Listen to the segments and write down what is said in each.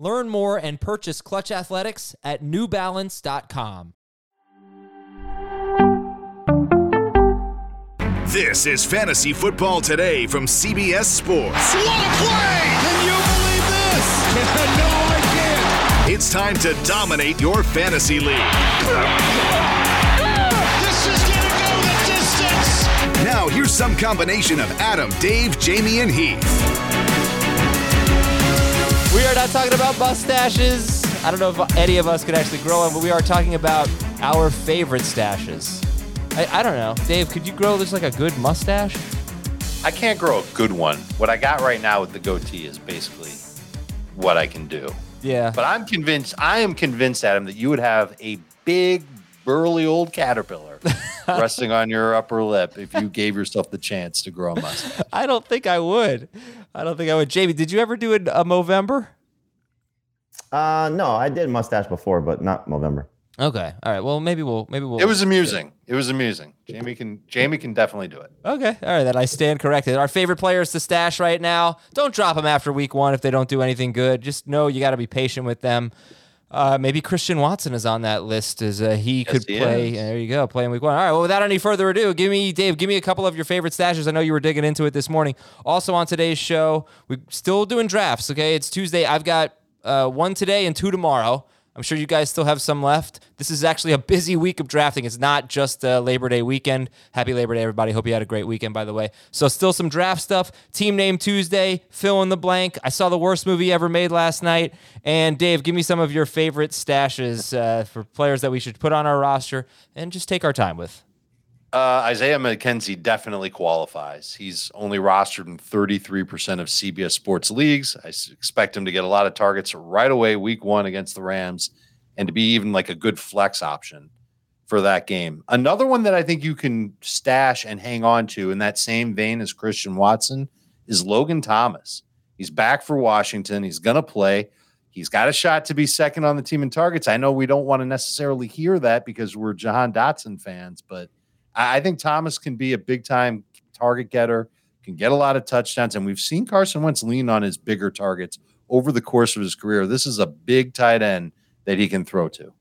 Learn more and purchase Clutch Athletics at newbalance.com. This is Fantasy Football Today from CBS Sports. What a play! Can you believe this? no, I can't. It's time to dominate your fantasy league. This is gonna go the distance. Now, here's some combination of Adam, Dave, Jamie, and Heath. We are not talking about mustaches. I don't know if any of us could actually grow them, but we are talking about our favorite stashes. I, I don't know. Dave, could you grow this like a good mustache? I can't grow a good one. What I got right now with the goatee is basically what I can do. Yeah. But I'm convinced, I am convinced, Adam, that you would have a big, burly old caterpillar resting on your upper lip if you gave yourself the chance to grow a mustache. I don't think I would. I don't think I would. Jamie, did you ever do a, a uh, Movember? Uh, no, I did mustache before, but not November. Okay. All right. Well, maybe we'll maybe we'll. It was amusing. It was amusing. Jamie can Jamie can definitely do it. Okay. All right. Then I stand corrected. Our favorite players to stash right now. Don't drop them after week one if they don't do anything good. Just know you got to be patient with them. Uh, maybe Christian Watson is on that list as uh, he Yes, could he play. is. There you go, play in week one. All right. Well, without any further ado, give me Dave. Give me a couple of your favorite stashes. I know you were digging into it this morning. Also on today's show, we're still doing drafts. Okay, it's Tuesday. I've got uh, one today and two tomorrow. I'm sure you guys still have some left. This is actually a busy week of drafting. It's not just uh, Labor Day weekend. Happy Labor Day, everybody. Hope you had a great weekend, by the way. So, still some draft stuff. Team name Tuesday, fill in the blank. I saw the worst movie ever made last night. And Dave, give me some of your favorite stashes uh, for players that we should put on our roster and just take our time with. Uh, Isaiah McKenzie definitely qualifies. He's only rostered in 33% of CBS sports leagues. I expect him to get a lot of targets right away, week one against the Rams, and to be even like a good flex option for that game. Another one that I think you can stash and hang on to in that same vein as Christian Watson is Logan Thomas. He's back for Washington. He's going to play. He's got a shot to be second on the team in targets. I know we don't want to necessarily hear that because we're Jahan Dotson fans, but I think Thomas can be a big time target getter, can get a lot of touchdowns. And we've seen Carson Wentz lean on his bigger targets over the course of his career. This is a big tight end that he can throw to.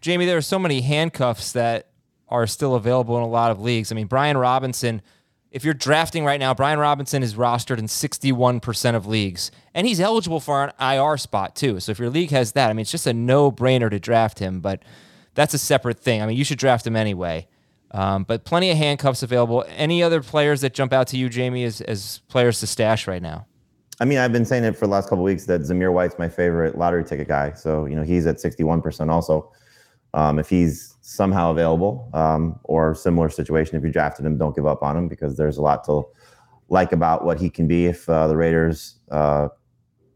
Jamie, there are so many handcuffs that are still available in a lot of leagues. I mean, Brian Robinson, if you're drafting right now, Brian Robinson is rostered in 61% of leagues, and he's eligible for an IR spot too. So if your league has that, I mean, it's just a no brainer to draft him, but that's a separate thing. I mean, you should draft him anyway. Um, but plenty of handcuffs available. Any other players that jump out to you, Jamie, as, as players to stash right now? I mean, I've been saying it for the last couple weeks that Zamir White's my favorite lottery ticket guy. So, you know, he's at 61% also. Um, if he's somehow available um, or similar situation, if you drafted him, don't give up on him because there's a lot to like about what he can be if uh, the Raiders uh,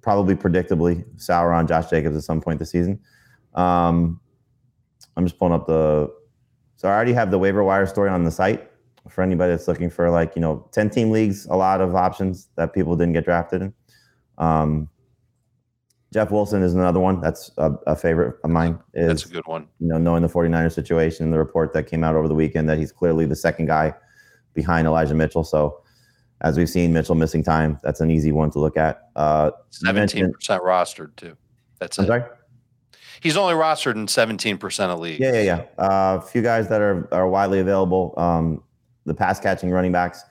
probably predictably sour on Josh Jacobs at some point this season. Um, I'm just pulling up the. So I already have the waiver wire story on the site for anybody that's looking for like you know 10 team leagues, a lot of options that people didn't get drafted in. Um, Jeff Wilson is another one. That's a, a favorite of mine. Is, That's a good one. You know, knowing the 49ers situation, and the report that came out over the weekend that he's clearly the second guy behind Elijah Mitchell. So, as we've seen, Mitchell missing time. That's an easy one to look at. Uh, Seventeen percent rostered too. That's I'm it. sorry. He's only rostered in seventeen percent of leagues. Yeah, yeah, yeah. Uh, a few guys that are, are widely available. Um, the pass catching running backs.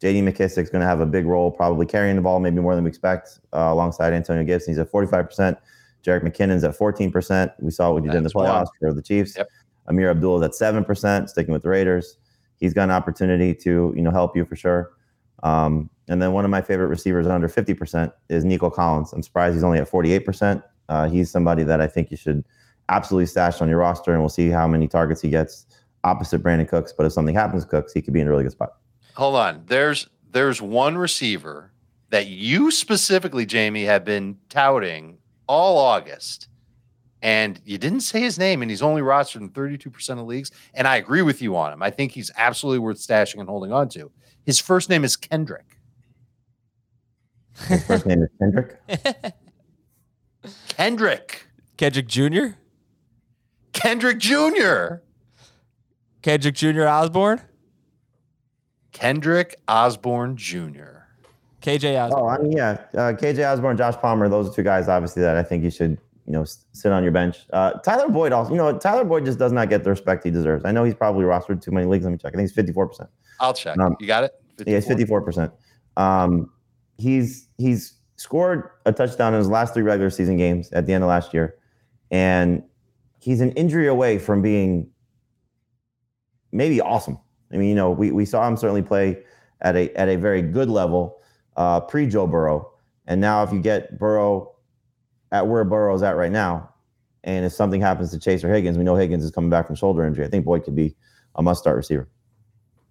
JD McKissic's going to have a big role, probably carrying the ball, maybe more than we expect, uh, alongside Antonio Gibson. He's at 45%. Jerick McKinnon's at 14%. We saw what he did in the playoffs for the Chiefs. Yep. Ameer Abdul is at 7%, sticking with the Raiders. He's got an opportunity to, you know, help you for sure. Um, and then one of my favorite receivers under 50% is Nico Collins. I'm surprised he's only at 48%. Uh, he's somebody that I think you should absolutely stash on your roster, and we'll see how many targets he gets opposite Brandin Cooks. But if something happens to Cooks, he could be in a really good spot. Hold on. There's there's one receiver that you specifically, Jamie, have been touting all August, and you didn't say his name, and he's only rostered in 32% of leagues. And I agree with you on him. I think he's absolutely worth stashing and holding on to. His first name is Kendrick. His first name is Kendrick. Kendrick. Kedrick Jr. Kendrick Jr. Kendrick Jr. Osborn. Kendrick Osborn Jr. KJ Osborn. Oh, I mean, yeah. Uh, KJ Osborn, Josh Palmer, those are two guys, obviously, that I think you should, you know, s- sit on your bench. Uh, Tyler Boyd also, you know, Tyler Boyd just does not get the respect he deserves. I know he's probably rostered too many leagues. Let me check. I think he's 54%. I'll check. Um, you got it? Yeah, he's 54%. Um, he's he's scored a touchdown in his last three regular season games at the end of last year. And he's an injury away from being maybe awesome. I mean, you know, we, we saw him certainly play at a at a very good level uh, pre Joe Burrow. And now if you get Burrow at where Burrow's at right now, and if something happens to Chase or Higgins, we know Higgins is coming back from shoulder injury. I think Boyd could be a must start receiver.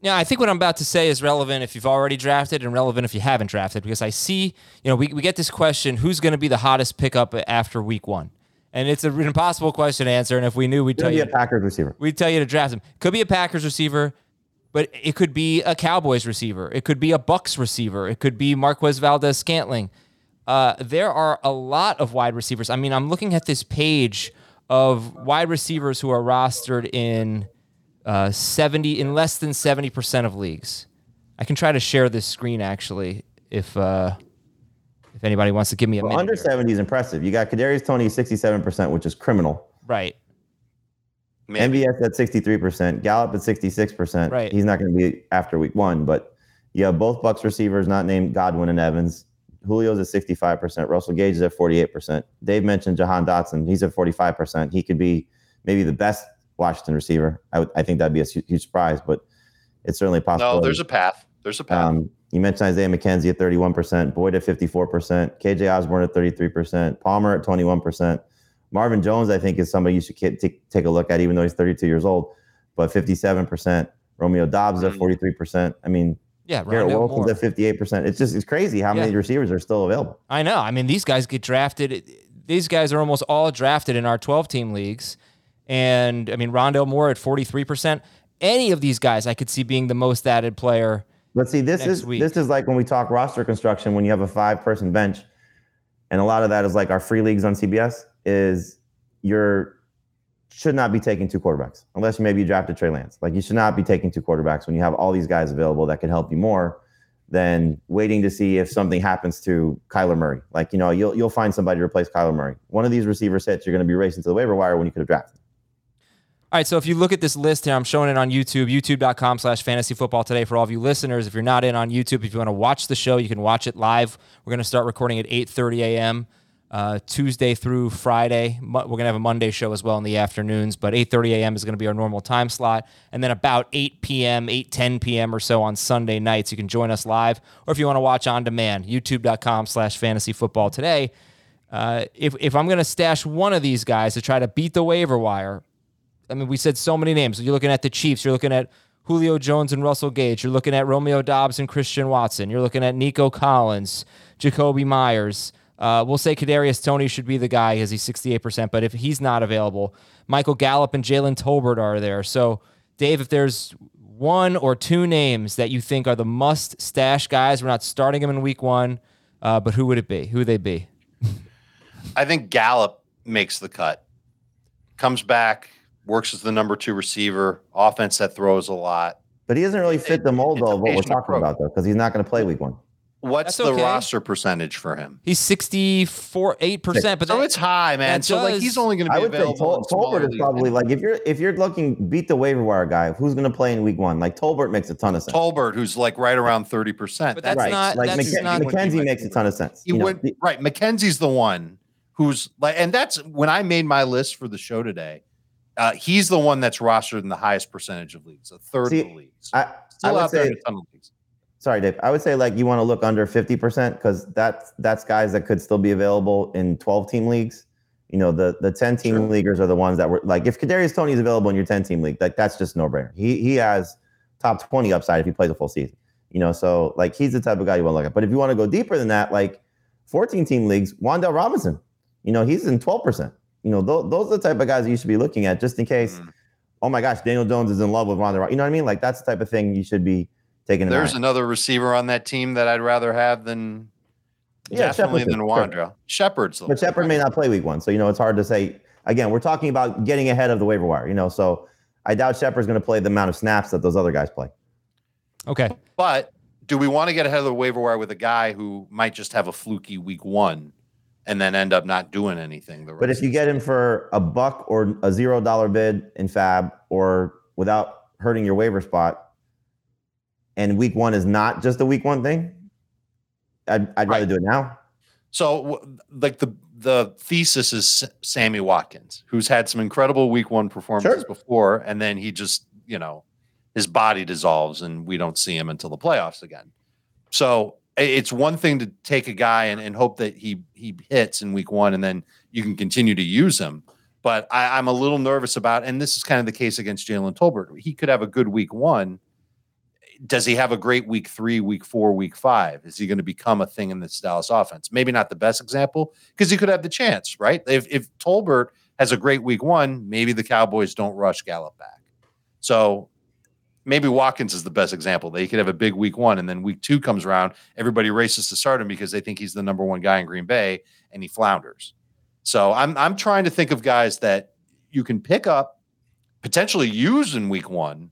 Yeah, I think what I'm about to say is relevant if you've already drafted and relevant if you haven't drafted because I see, you know, we, we get this question who's going to be the hottest pickup after week one? And it's an impossible question to answer. And if we knew, we'd He'll tell be you, a Packers receiver. we'd tell you to draft him. Could be a Packers receiver, but it could be a Cowboys receiver. It could be a Bucks receiver. It could be Marquez Valdes Scantling. Uh, there are a lot of wide receivers. I mean, I'm looking at this page of wide receivers who are rostered in uh, 70 in less than 70% of leagues. I can try to share this screen actually if uh, if anybody wants to give me a Well, minute. under here. 70 is impressive. You got Kadarius Toney 67%, which is criminal. Right. Maybe. MVS at 63%, Gallup at 66%. Right. He's not going to be after week one, but you have both Bucks receivers not named Godwin and Evans. Julio's at 65%. Russell Gage is at 48%. Dave mentioned Jahan Dotson. He's at 45%. He could be maybe the best Washington receiver. I, would, I think that'd be a huge surprise, but it's certainly possible. No, there's a path. There's a path. Um, you mentioned Isaiah McKenzie at 31%, Boyd at 54%, KJ Osborn at 33%, Palmer at 21%. Marvin Jones, I think, is somebody you should ki- take take a look at, even though he's 32 years old, but 57%. Romeo Doubs at Mhm. 43%. I mean, Yeah, Garrett Rondale Wilson's at 58%. It's just it's crazy how many receivers are still available. I know. I mean, these guys get drafted. These guys are almost all drafted in our 12 team leagues. And I mean, Rondale Moore at 43%. Any of these guys I could see being the most added player. But see, this is week. this is like when we talk roster construction when you have a five person bench, and a lot of that is like our free leagues on CBS is you're should not be taking two quarterbacks unless maybe you drafted Trey Lance. Like you should not be taking two quarterbacks when you have all these guys available that can help you more than waiting to see if something happens to Kyler Murray. Like you know you'll you'll find somebody to replace Kyler Murray. One of these receivers hits, you're going to be racing to the waiver wire when you could have drafted. All right, so if you look at this list here, I'm showing it on YouTube, youtube.com slash fantasy football today for all of you listeners. If you're not in on YouTube, if you want to watch the show, you can watch it live. We're going to start recording at 8.30 a.m. Uh, Tuesday through Friday. We're going to have a Monday show as well in the afternoons, but 8.30 a.m. is going to be our normal time slot. And then about 8 p.m., 8.10 p.m. or so on Sunday nights, you can join us live. Or if you want to watch on demand, youtube.com slash fantasy football today. Uh, if, if I'm going to stash one of these guys to try to beat the waiver wire, I mean, we said so many names. You're looking at the Chiefs. You're looking at Julio Jones and Russell Gage. You're looking at Romeo Doubs and Christian Watson. You're looking at Nico Collins, Jakobi Meyers. Uh, we'll say Kadarius Toney should be the guy because he's 68%. But if he's not available, Michael Gallup and Jalen Tolbert are there. So, Dave, if there's one or two names that you think are the must stash guys, we're not starting them in week one, uh, but who would it be? Who would they be? I think Gallup makes the cut. Comes back, works as the number two receiver, offense that throws a lot. But he doesn't really fit the mold though of what we're talking approach. about though, because he's not going to play week one. What's That's the okay. roster percentage for him? He's 64, 8%. But So that- it's high, man. that So like he's only going to be I be would say available. Tol- Tolbert is probably like if you're if you're looking beat the waiver wire guy, who's going to play in week one? Like Tolbert makes a ton of sense. Tolbert, who's like right around thirty percent. But that's right, not- like that's McK- not- McKenzie makes a ton of sense. He You know, right. McKenzie's the one who's like, and that's when I made my list for the show today. Uh, he's the one that's rostered in the highest percentage of leagues, a third See, of the leagues. I, I would out there say in a ton of leagues. sorry, Dave. I would say like you want to look under fifty percent because that's that's guys that could still be available in twelve team leagues. You know, the the ten team Sure. leaguers are the ones that were like if Kadarius Toney is available in your ten team league, like that's just no brainer. He he has top twenty upside if he plays a full season. You know, so like he's the type of guy you want to look at. But if you want to go deeper than that, like fourteen team leagues, Wan'Dale Robinson, you know, he's in twelve percent. You know, those, those are the type of guys you should be looking at just in case. Mhm. Oh my gosh, Daniel Jones is in love with Wan'Dale. Ro- You know what I mean? Like that's the type of thing you should be taking. There's mind. another receiver on that team that I'd rather have than Yeah, definitely Shepard's than good, sure. Wandra. Shepard's But Shepard may not play week one, so you know it's hard to say. Again, we're talking about getting ahead of the waiver wire. You know, so I doubt Shepard's going to play the amount of snaps that those other guys play. okay. But do we want to get ahead of the waiver wire with a guy who might just have a fluky week one and then end up not doing anything? The But if you get him for a buck or a zero dollar bid in FAAB, or without hurting your waiver spot, and week one is not just a week one thing, I'd, I'd rather Right. do it now. So, like the the thesis is Sammy Watkins, who's had some incredible Week One performances Sure. before, and then he just, you know, his body dissolves, and we don't see him until the playoffs again. So it's one thing to take a guy and, and hope that he he hits in Week One, and then you can continue to use him. But I, I'm a little nervous about, and this is kind of the case against Jalen Tolbert. He could have a good Week One. Does he have a great week three, week four, week five? Is he going to become a thing in this Dallas offense? Maybe not the best example because he could have the chance, right? If if Tolbert has a great week one, maybe the Cowboys don't rush Gallup back. So maybe Watkins is the best example. They could have a big week one, and then week two comes around, everybody races to start him because they think he's the number one guy in Green Bay, and he flounders. So I'm I'm trying to think of guys that you can pick up, potentially use in week one,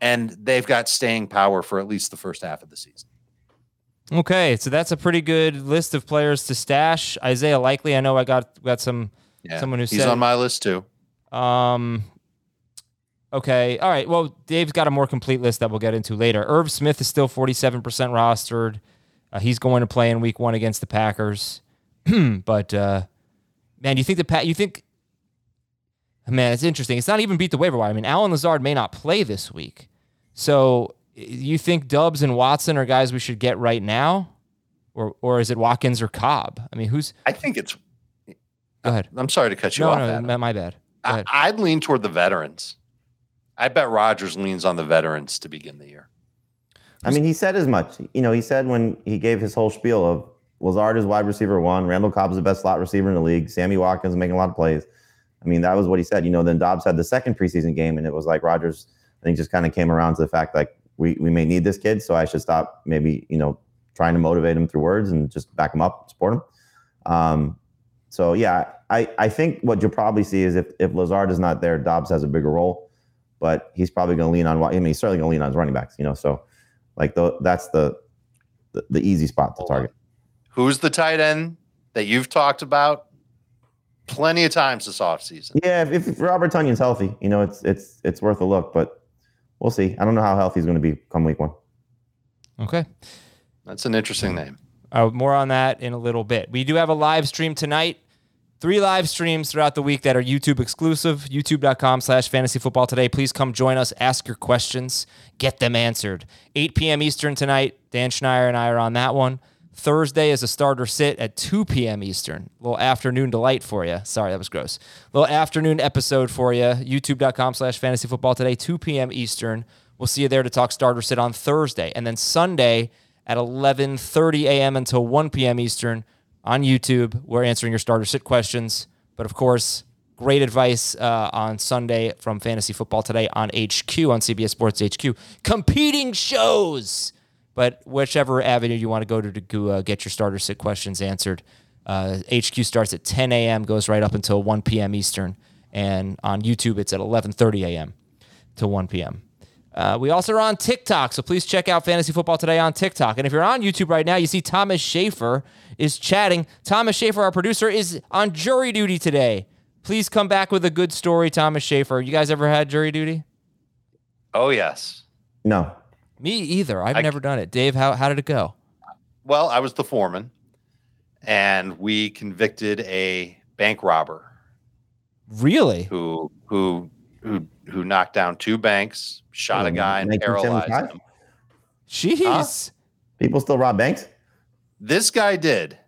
and they've got staying power for at least the first half of the season. Okay, so that's a pretty good list of players to stash. Isaiah Likely, I know I got got some. Yeah, Someone who he's said- on my list too. Um, okay, all right. Well, Dave's got a more complete list that we'll get into later. Irv Smith is still forty-seven percent rostered. Uh, he's going to play in Week One against the Packers. but uh, man, you think the Pat? You think? Man, it's interesting. It's not even beat the waiver wire. I mean, Allen Lazard may not play this week, so you think Doubs and Watson are guys we should get right now, or or is it Watkins or Cobb? I mean, who's? I think it's. Go ahead. I'm sorry to cut you No, off. no, Adam. my- my bad. I. I'd lean toward the veterans. I bet Rodgers leans on the veterans to begin the year. I mean, he said as much. You know, he said when he gave his whole spiel of Lazard is wide receiver one, Randall Cobb's the best slot receiver in the league, Sammy Watkins making a lot of plays. I mean, that was what he said. You know, then Doubs had the second preseason game, and it was like Rodgers, I think, just kind of came around to the fact like we we may need this kid, so I should stop maybe you know trying to motivate him through words and just back him up, support him. Um, so yeah, I I think what you'll probably see is if if Lazard is not there, Doubs has a bigger role, but he's probably going to lean on. I mean, he's certainly going to lean on his running backs. You know, so like the, that's the, the the easy spot to target. Who's the tight end that you've talked about plenty of times this offseason? Yeah, if, if Robert Tonyan's healthy, you know, it's it's it's worth a look, but we'll see. I don't know how healthy he's going to be come week one. Okay. That's an interesting name. Uh, more on that in a little bit. We do have a live stream tonight. Three live streams throughout the week that are YouTube exclusive. YouTube.com slash fantasy football today. Please come join us. Ask your questions. Get them answered. 8 p.m. Eastern tonight. Dan Schneier and I are on that one. Thursday is a starter sit at 2 p.m. Eastern. A little afternoon delight for you. Sorry, that was gross. A little afternoon episode for you. YouTube.com slash fantasy football today, 2 p.m. Eastern. We'll see you there to talk starter sit on Thursday. And then Sunday at 11:30 a.m. until 1 p.m. Eastern on YouTube. We're answering your starter sit questions. But of course, great advice uh, on Sunday from Fantasy Football Today on HQ on CBS Sports HQ. Competing shows, but whichever avenue you want to go to to uh, get your starter sit questions answered. Uh, HQ starts at 10 a.m., goes right up until 1 p.m. Eastern, and on YouTube it's at 11:30 a.m. to 1 p.m. Uh, we also are on TikTok, so please check out Fantasy Football Today on TikTok. And if you're on YouTube right now, you see Thomas Schaefer is chatting. Thomas Schaefer, our producer, is on jury duty today. Please come back with a good story, Thomas Schaefer. You guys ever had jury duty? Oh yes. No. Me either. I've I- never done it. Dave, how, how did it go? Well, I was the foreman, and we convicted a bank robber Really? who who who who knocked down two banks, shot a guy, and paralyzed 1975? him. Jeez. People still rob banks? This guy did.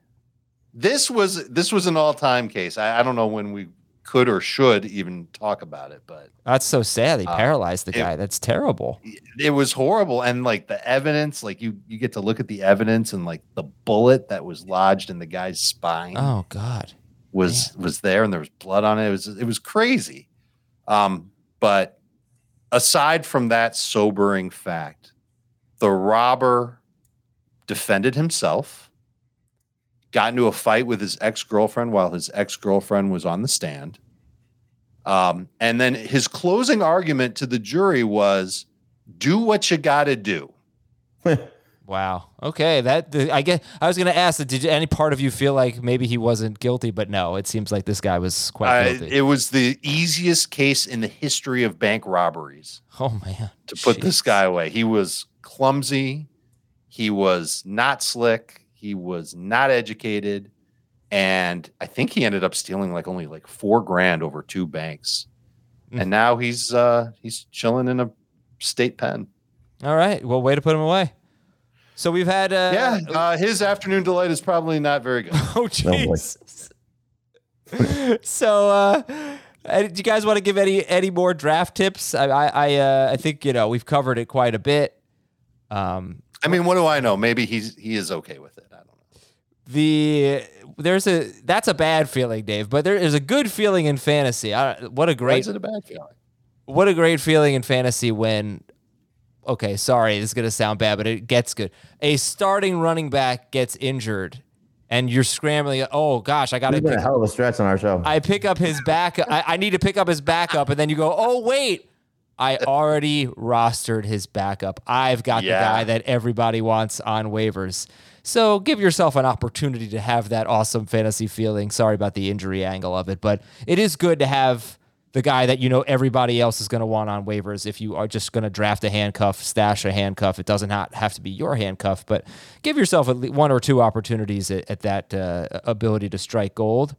This was this was an all time case. I, I don't know when we could or should even talk about it, but That's so sad. He Uh, paralyzed the it- guy. That's terrible. it was horrible. And like the evidence, like you you get to look at the evidence and like the bullet that was lodged in the guy's spine. Oh God. was was there and there was blood on it. It was it was crazy. Um, but aside from that sobering fact, the robber defended himself, got into a fight with his ex-girlfriend while his ex-girlfriend was on the stand. Um, and then his closing argument to the jury was do what you gotta do. Wow. Okay. That I guess I was going to ask. Did any part of you feel like maybe he wasn't guilty? But no, it seems like this guy was quite Uh, guilty. it was the easiest case in the history of bank robberies. oh man. to put this guy away. He was clumsy. He was not slick. He was not educated. And I think he ended up stealing like only like four grand over two banks. Mm. And now he's uh he's chilling in a state pen. All right. Well, way to put him away. So we've had. Uh, yeah, uh, his afternoon delight is probably not very good. Oh boy. jeez. so, uh, uh, do you guys want to give any any more draft tips? I I I, uh, I think you know we've covered it quite a bit. Um, I mean, what do I know? Maybe he's he is okay with it. I don't know. the there's a that's a bad feeling, Dave, but there is a good feeling in fantasy. I, what a Why great is it a bad feeling? what a great feeling in fantasy when okay sorry this is going to sound bad but it gets good a starting running back gets injured and you're scrambling oh gosh i gotta It's a hell of a stretch on our show. i pick up his back I, I need to pick up his backup and then you go oh wait i already rostered his backup i've got Yeah. the guy that everybody wants on waivers so give yourself an opportunity to have that awesome fantasy feeling sorry about the injury angle of it but it is good to have the guy that you know everybody else is going to want on waivers if you are just going to draft a handcuff, stash a handcuff. It doesn't have to be your handcuff, but give yourself at least one or two opportunities at, at that uh, ability to strike gold.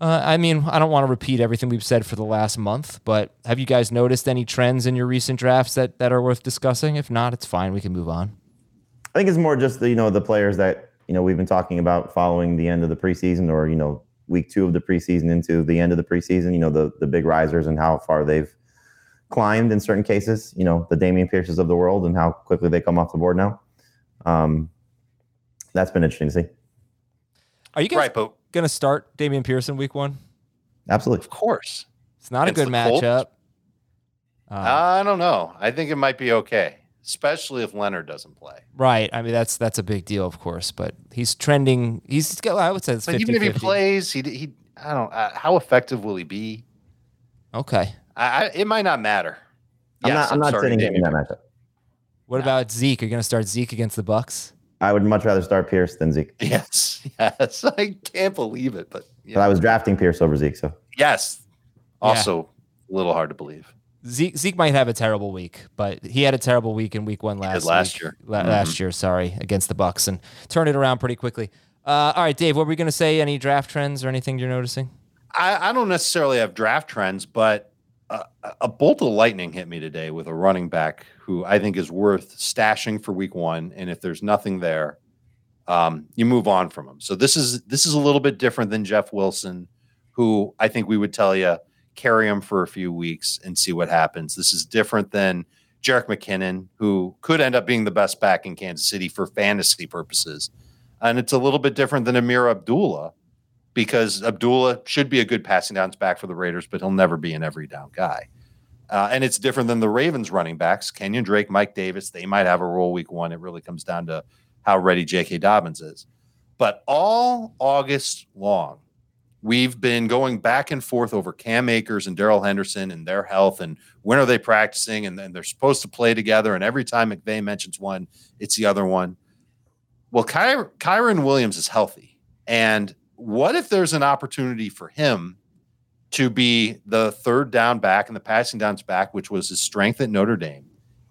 Uh, I mean, I don't want to repeat everything we've said for the last month, but have you guys noticed any trends in your recent drafts that, that are worth discussing? If not, it's fine. We can move on. I think it's more just the you know the players that you know we've been talking about following the end of the preseason or you know week two of the preseason into the end of the preseason. You know the the big risers and how far they've climbed in certain cases. You know the Dameon Pierces of the world and how quickly they come off the board now. Um, that's been interesting to see. Are you guys Right, but going to start Dameon Pierce in week one? Absolutely. of course. It's not a good the Colts? matchup. Uh, I don't know. I think it might be okay, especially if Leonard doesn't play. Right. I mean, that's that's a big deal, of course. But he's trending. He's. I would say it's But 50, even if he plays, he he I don't. Uh, how effective will he be? Okay. I, I it might not matter. I'm Yes, not. I'm not starting sitting in Dameon that matchup. What about Zeke? Are you going to start Zeke against the Bucks? I would much rather start Pierce than Zeke. Yes, yes. I can't believe it, but But. I was drafting Pierce over Zeke, so yes. Also, a little hard to believe. Zeke, Zeke might have a terrible week, but he had a terrible week in week one last last week- year. la- Mhm. Last year, sorry, against the Bucks, and turned it around pretty quickly. Uh, all right, Dave, what were we going to say? Any draft trends or anything you're noticing? I, I don't necessarily have draft trends, but a bolt of lightning hit me today with a running back who I think is worth stashing for week one. And if there's nothing there, um, you move on from him. So this is this is a little bit different than Jeff Wilson, who I think we would tell you carry him for a few weeks and see what happens. This is different than Jerick McKinnon, who could end up being the best back in Kansas City for fantasy purposes. And it's a little bit different than Ameer Abdullah, because Abdullah should be a good passing downs back for the Raiders, but he'll never be an every down guy. Uh, and it's different than the Ravens running backs, Kenyan Drake, Mike Davis. They might have a role week one. It really comes down to how ready J.K. Dobbins is. But all August long, we've been going back and forth over Cam Akers and Darrell Henderson and their health and when are they practicing and then they're supposed to play together. And every time McVay mentions one, it's the other one. Well, Ky- Kyren Williams is healthy. And what if there's an opportunity for him to be the third down back and the passing downs back, which was his strength at Notre Dame?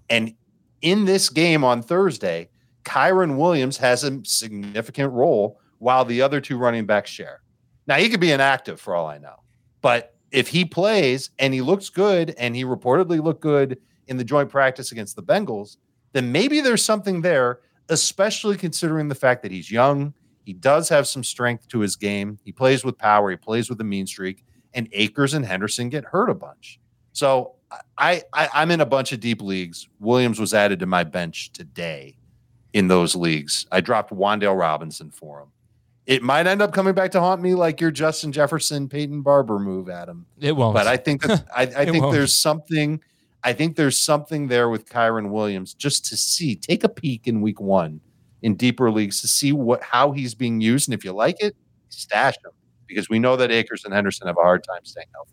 And in this game on Thursday, Kyren Williams has a significant role while the other two running backs share. Now he could be inactive for all I know, but if he plays and he looks good and he reportedly looked good in the joint practice against the Bengals, then maybe there's something there, especially considering the fact that he's young. He does have some strength to his game. He plays with power. He plays with a mean streak. And Akers and Henderson get hurt a bunch. So I, I I'm in a bunch of deep leagues. Williams was added to my bench today in those leagues. I dropped Wan'Dale Robinson for him it might end up coming back to haunt me like your Justin Jefferson, Peyton Barber move, Adam. It won't. But I think that I, I think won't. there's something. I think there's something there with Kyren Williams just to see. Take a peek in Week One in deeper leagues to see what how he's being used, and if you like it, stash him because we know that Akers and Henderson have a hard time staying healthy.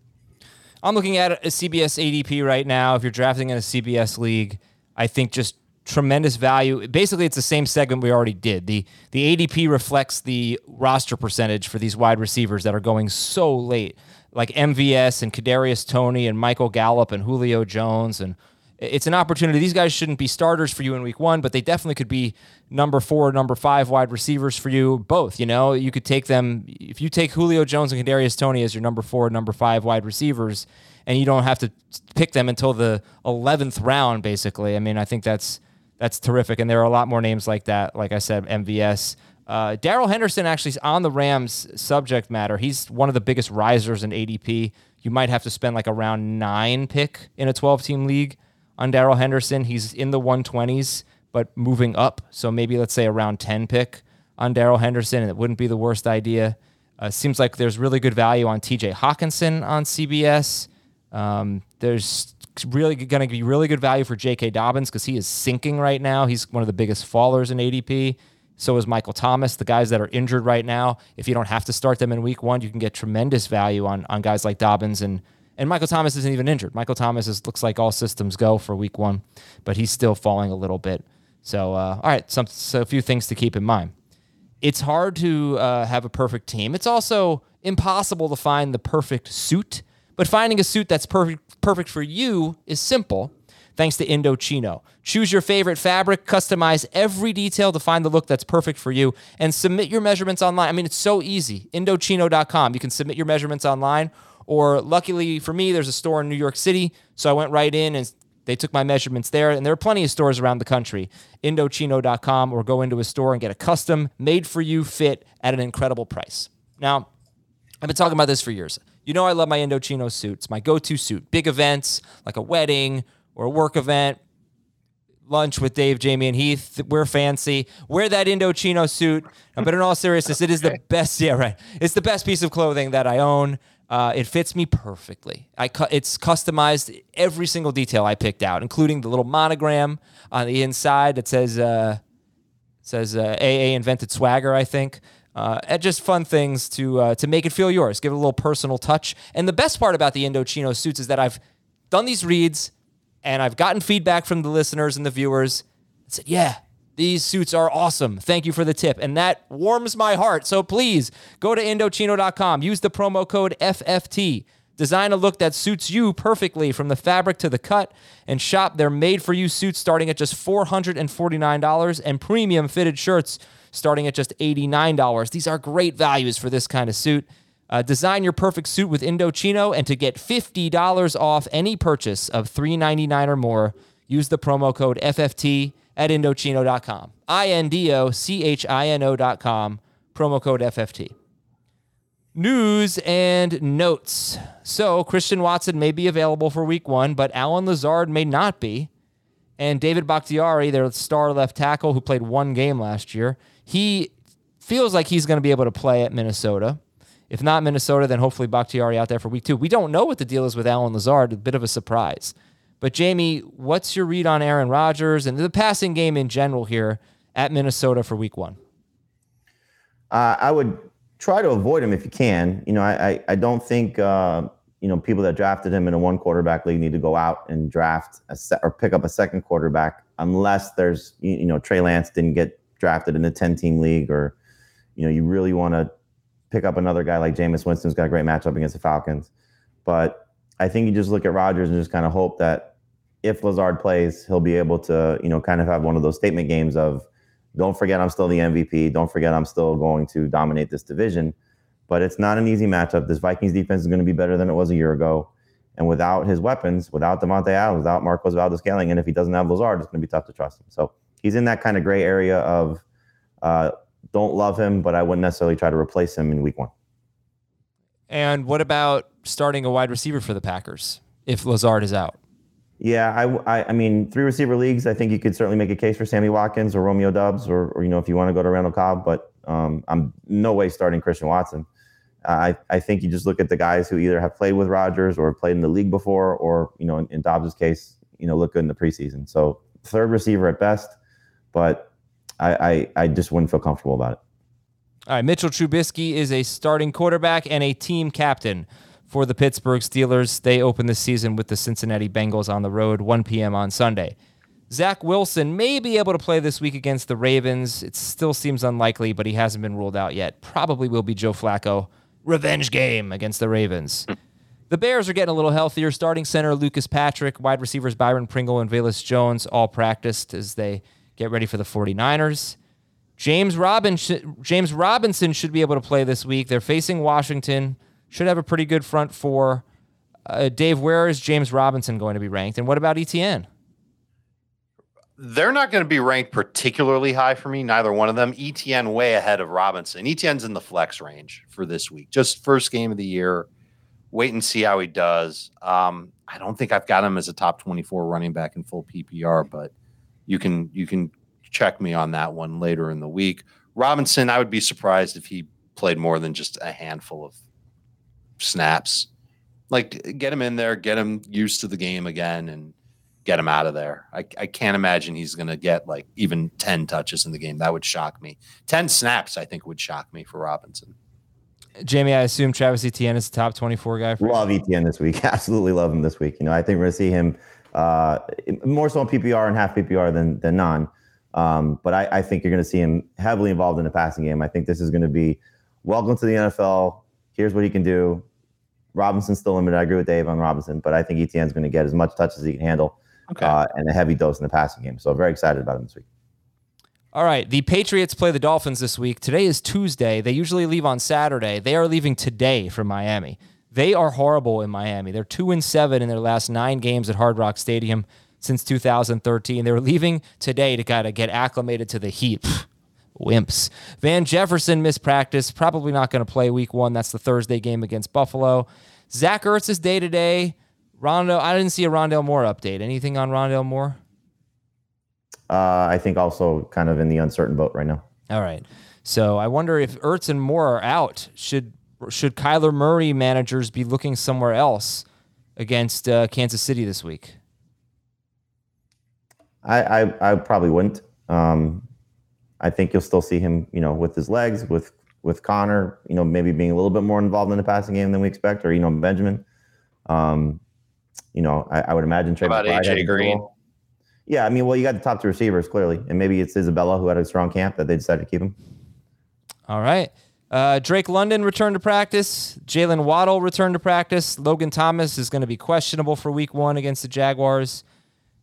I'm looking at a CBS ADP right now. If you're drafting in a CBS league, I think just tremendous value. Basically, it's the same segment we already did. The the ADP reflects the roster percentage for these wide receivers that are going so late, like MVS and Kadarius Toney and Michael Gallup and Julio Jones and it's an opportunity. These guys shouldn't be starters for you in week one, but they definitely could be number four, number five wide receivers for you. Both, you know, you could take them if you take Julio Jones and Kadarius Toney as your number four, number five wide receivers, and you don't have to pick them until the eleventh round. Basically, I mean, I think that's that's terrific. And there are a lot more names like that. Like I said, MVS. Uh, Darrell Henderson actually is on the Rams subject matter. He's one of the biggest risers in ADP. You might have to spend like around nine pick in a 12 team league on Darrell Henderson. He's in the 120s, but moving up. So maybe let's say around 10 pick on Darrell Henderson, and it wouldn't be the worst idea. Uh, seems like there's really good value on TJ Hockenson on CBS. Um, there's really going to be really good value for J.K. Dobbins because he is sinking right now. He's one of the biggest fallers in ADP. So is Michael Thomas. The guys that are injured right now, if you don't have to start them in week one, you can get tremendous value on on guys like Dobbins and and Michael Thomas isn't even injured. Michael Thomas is, looks like all systems go for week one, but he's still falling a little bit. So uh, all right, some so a few things to keep in mind. It's hard to uh, have a perfect team. It's also impossible to find the perfect suit. But finding a suit that's perfect perfect for you is simple thanks to Indochino. Choose your favorite fabric, customize every detail to find the look that's perfect for you, and submit your measurements online. I mean, it's so easy. Indochino.com. You can submit your measurements online, or luckily for me, there's a store in New York City. So I went right in and they took my measurements there, and there are plenty of stores around the country. Indochino.com, or go into a store and get a custom, made for you fit at an incredible price. Now, I've been talking about this for years. You know, I love my Indochino suits, my go to suit. Big events like a wedding or a work event, lunch with Dave, Jamie, and Heath. We're fancy. Wear that Indochino suit. But in all seriousness, it is the best. Yeah, right. It's the best piece of clothing that I own. Uh, it fits me perfectly. I cu- it's customized every single detail I picked out, including the little monogram on the inside that says uh, says uh, AA invented swagger. I think uh, just fun things to uh, to make it feel yours. Give it a little personal touch. And the best part about the Indochino suits is that I've done these reads and I've gotten feedback from the listeners and the viewers. I said, "Yeah, these suits are awesome. Thank you for the tip." And that warms my heart. So please go to indochino.com. Use the promo code FFT. Design a look that suits you perfectly from the fabric to the cut and shop their made for you suits starting at just $449 and premium fitted shirts starting at just $89. These are great values for this kind of suit. Uh, design your perfect suit with Indochino, and to get $50 off any purchase of 399 or more, use the promo code FFT at Indochino.com. I N D O C H I N O.com, promo code FFT. News and notes. So, Christian Watson may be available for week one, but Allen Lazard may not be. And David Bakhtiari, their star left tackle who played one game last year, he feels like he's going to be able to play at Minnesota. If not Minnesota, then hopefully Bakhtiari out there for week two. We don't know what the deal is with Allen Lazard, a bit of a surprise. But Jamie, what's your read on Aaron Rodgers and the passing game in general here at Minnesota for week one? Uh, I would try to avoid him if you can. You know, I I, I don't think uh, you know people that drafted him in a one quarterback league need to go out and draft a set or pick up a second quarterback unless there's you know Trey Lance didn't get drafted in a ten team league or you know you really want to pick up another guy like Jameis Winston's got a great matchup against the Falcons. But I think you just look at Rodgers and just kind of hope that if Lazard plays, he'll be able to, you know, kind of have one of those statement games of don't forget I'm still the MVP. Don't forget I'm still going to dominate this division. But it's not an easy matchup. This Vikings defense is going to be better than it was a year ago. And without his weapons, without Davante Adams, without Marquez Valdes-Scantling, and if he doesn't have Lazard, it's going to be tough to trust him. So he's in that kind of gray area of uh, don't love him, but I wouldn't necessarily try to replace him in week one. And what about starting a wide receiver for the Packers if Lazard is out? Yeah, I, I, I mean, three receiver leagues. I think you could certainly make a case for Sammy Watkins or Romeo Doubs, or, or you know, if you want to go to Randall Cobb. But um, I'm no way starting Christian Watson. I, I think you just look at the guys who either have played with Rodgers or played in the league before, or you know, in, in Doubs' case, you know, look good in the preseason. So third receiver at best, but I, I, I just wouldn't feel comfortable about it. All right, Mitchell Trubisky is a starting quarterback and a team captain for the Pittsburgh Steelers. They open the season with the Cincinnati Bengals on the road, 1 p.m. on Sunday. Zach Wilson may be able to play this week against the Ravens. It still seems unlikely, but he hasn't been ruled out yet. Probably will be Joe Flacco. Revenge game against the Ravens. The Bears are getting a little healthier. Starting center Lucas Patrick, wide receivers Byron Pringle and Velus Jones all practiced as they get ready for the 49ers. James Robinson, James Robinson should be able to play this week. They're facing Washington. Should have a pretty good front four. Uh, Dave, where is James Robinson going to be ranked? And what about ETN? They're not going to be ranked particularly high for me, neither one of them. ETN way ahead of Robinson. ETN's in the flex range for this week. Just first game of the year. Wait and see how he does. Um, I don't think I've got him as a top 24 running back in full PPR, but you can you can check me on that one later in the week. Robinson, I would be surprised if he played more than just a handful of snaps. Like get him in there, get him used to the game again, and get him out of there. I, I can't imagine he's going to get like even 10 touches in the game. That would shock me. 10 snaps, I think, would shock me for Robinson. Jamie, I assume Travis Etienne is the top 24 guy. For love Etienne this week. Absolutely love him this week. You know, I think we're going to see him uh, more so on PPR and half PPR than, than non. Um, but I, I, think you're going to see him heavily involved in the passing game. I think this is going to be welcome to the NFL. Here's what he can do. Robinson's still limited. I agree with Dave on Robinson, but I think Etienne's going to get as much touch as he can handle okay. uh, and a heavy dose in the passing game. So very excited about him this week. All right. The Patriots play the Dolphins this week. Today is Tuesday. They usually leave on Saturday. They are leaving today from Miami. They are horrible in Miami. They're two and seven in their last nine games at Hard Rock Stadium since 2013. They were leaving today to kind of get acclimated to the heat. Wimps. Van Jefferson missed practice, probably not going to play week one. That's the Thursday game against Buffalo. Zach Ertz is day to day. Rondo, I didn't see a Rondale Moore update. Anything on Rondale Moore? Uh, I think also kind of in the uncertain boat right now. All right. So I wonder if Ertz and Moore are out. Should should Kyler Murray managers be looking somewhere else against uh, Kansas City this week? I, I, I probably wouldn't. Um, I think you'll still see him, you know, with his legs, with with Conner, you know, maybe being a little bit more involved in the passing game than we expect, or you know, Benjamin. Um, you know, I, I would imagine Trey about AJ Green. Yeah, I mean, well, you got the top two receivers clearly, and maybe it's Isabella who had a strong camp that they decided to keep him. All right. Uh, Drake London returned to practice. Jaylen Waddle returned to practice. Logan Thomas is going to be questionable for Week One against the Jaguars.